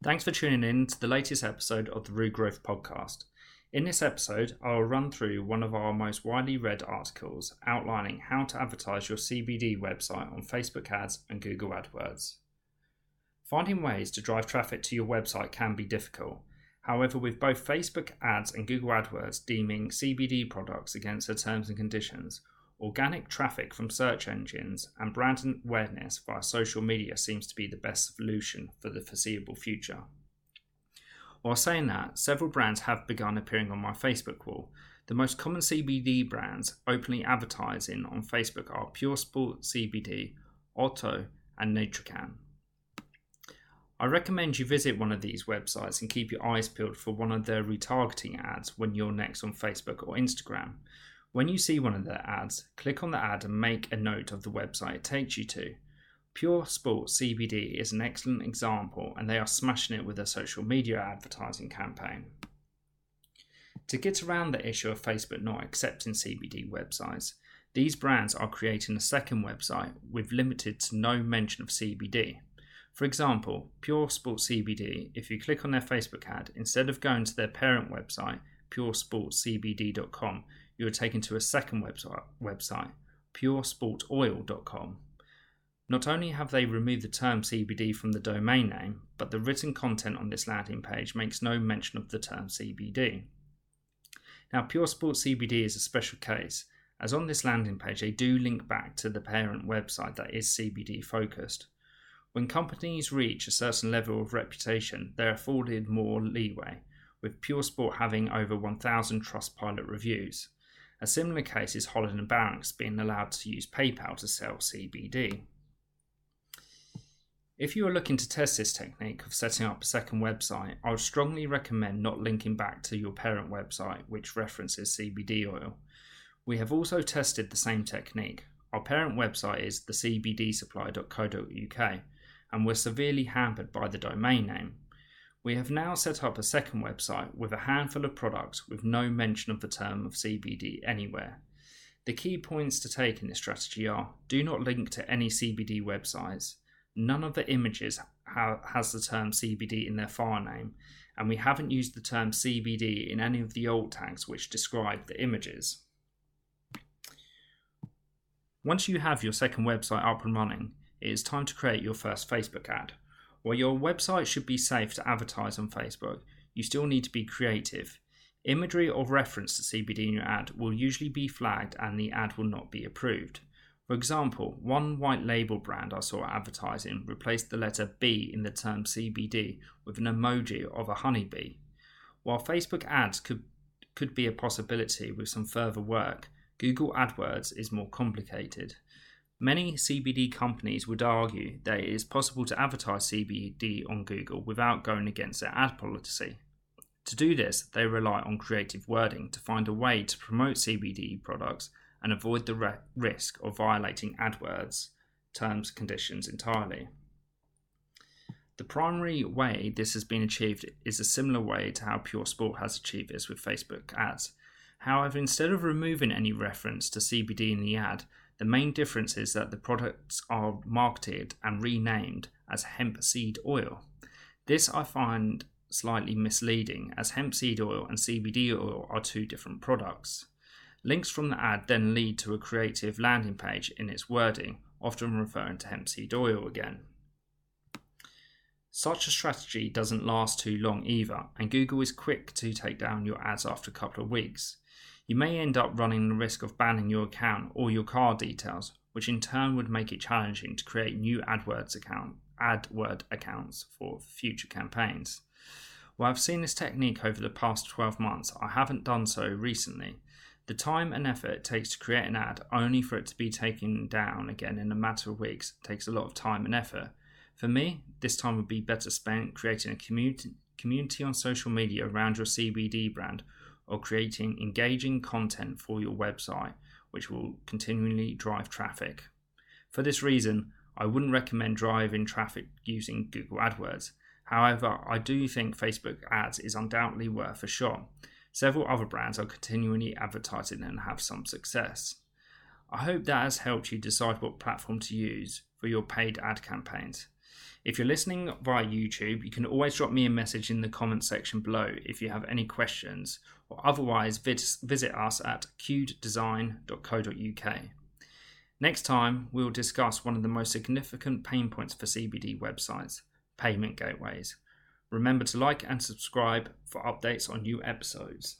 Thanks for tuning in to the latest episode of the Rue Growth podcast. In this episode, I'll run through one of our most widely read articles outlining how to advertise your CBD website on Facebook ads and Google AdWords. Finding ways to drive traffic to your website can be difficult. However, with both Facebook ads and Google AdWords deeming CBD products against their terms and conditions, Organic traffic from search engines and brand awareness via social media seems to be the best solution for the foreseeable future. While saying that, several brands have begun appearing on my Facebook wall. The most common CBD brands openly advertising on Facebook are Pure Sport CBD, Otto, and Nutrican. I recommend you visit one of these websites and keep your eyes peeled for one of their retargeting ads when you're next on Facebook or Instagram. When you see one of their ads, click on the ad and make a note of the website it takes you to. Pure Sport CBD is an excellent example, and they are smashing it with their social media advertising campaign. To get around the issue of Facebook not accepting CBD websites, these brands are creating a second website with limited to no mention of CBD. For example, Pure Sport CBD, if you click on their Facebook ad, instead of going to their parent website, puresportcbd.com, you are taken to a second website, website puresportoil.com. Not only have they removed the term CBD from the domain name, but the written content on this landing page makes no mention of the term CBD. Now, Pure Sport CBD is a special case, as on this landing page they do link back to the parent website that is CBD focused. When companies reach a certain level of reputation, they are afforded more leeway, with Pure Sport having over 1,000 Trustpilot reviews. A similar case is Holland and Barrett being allowed to use PayPal to sell CBD. If you are looking to test this technique of setting up a second website, I would strongly recommend not linking back to your parent website, which references CBD oil. We have also tested the same technique. Our parent website is thecbdsupply.co.uk and we're severely hampered by the domain name. We have now set up a second website with a handful of products with no mention of the term of CBD anywhere. The key points to take in this strategy are do not link to any CBD websites. None of the images ha- has the term CBD in their file name, and we haven't used the term CBD in any of the alt tags which describe the images. Once you have your second website up and running, it is time to create your first Facebook ad. While your website should be safe to advertise on Facebook, you still need to be creative. Imagery or reference to CBD in your ad will usually be flagged and the ad will not be approved. For example, one white label brand I saw advertising replaced the letter B in the term CBD with an emoji of a honeybee. While Facebook ads could, could be a possibility with some further work, Google AdWords is more complicated. Many CBD companies would argue that it is possible to advertise CBD on Google without going against their ad policy. To do this, they rely on creative wording to find a way to promote CBD products and avoid the re- risk of violating AdWords terms conditions entirely. The primary way this has been achieved is a similar way to how Pure Sport has achieved this with Facebook ads. However, instead of removing any reference to CBD in the ad, the main difference is that the products are marketed and renamed as hemp seed oil. This I find slightly misleading as hemp seed oil and CBD oil are two different products. Links from the ad then lead to a creative landing page in its wording, often referring to hemp seed oil again. Such a strategy doesn't last too long either, and Google is quick to take down your ads after a couple of weeks you may end up running the risk of banning your account or your card details, which in turn would make it challenging to create new AdWords account AdWord accounts for future campaigns. While I've seen this technique over the past 12 months, I haven't done so recently. The time and effort it takes to create an ad only for it to be taken down again in a matter of weeks takes a lot of time and effort. For me, this time would be better spent creating a community community on social media around your CBD brand or creating engaging content for your website, which will continually drive traffic. For this reason, I wouldn't recommend driving traffic using Google AdWords. However, I do think Facebook ads is undoubtedly worth a shot. Several other brands are continually advertising and have some success. I hope that has helped you decide what platform to use for your paid ad campaigns. If you're listening via YouTube, you can always drop me a message in the comment section below if you have any questions, or otherwise visit us at qddesign.co.uk. Next time, we'll discuss one of the most significant pain points for CBD websites payment gateways. Remember to like and subscribe for updates on new episodes.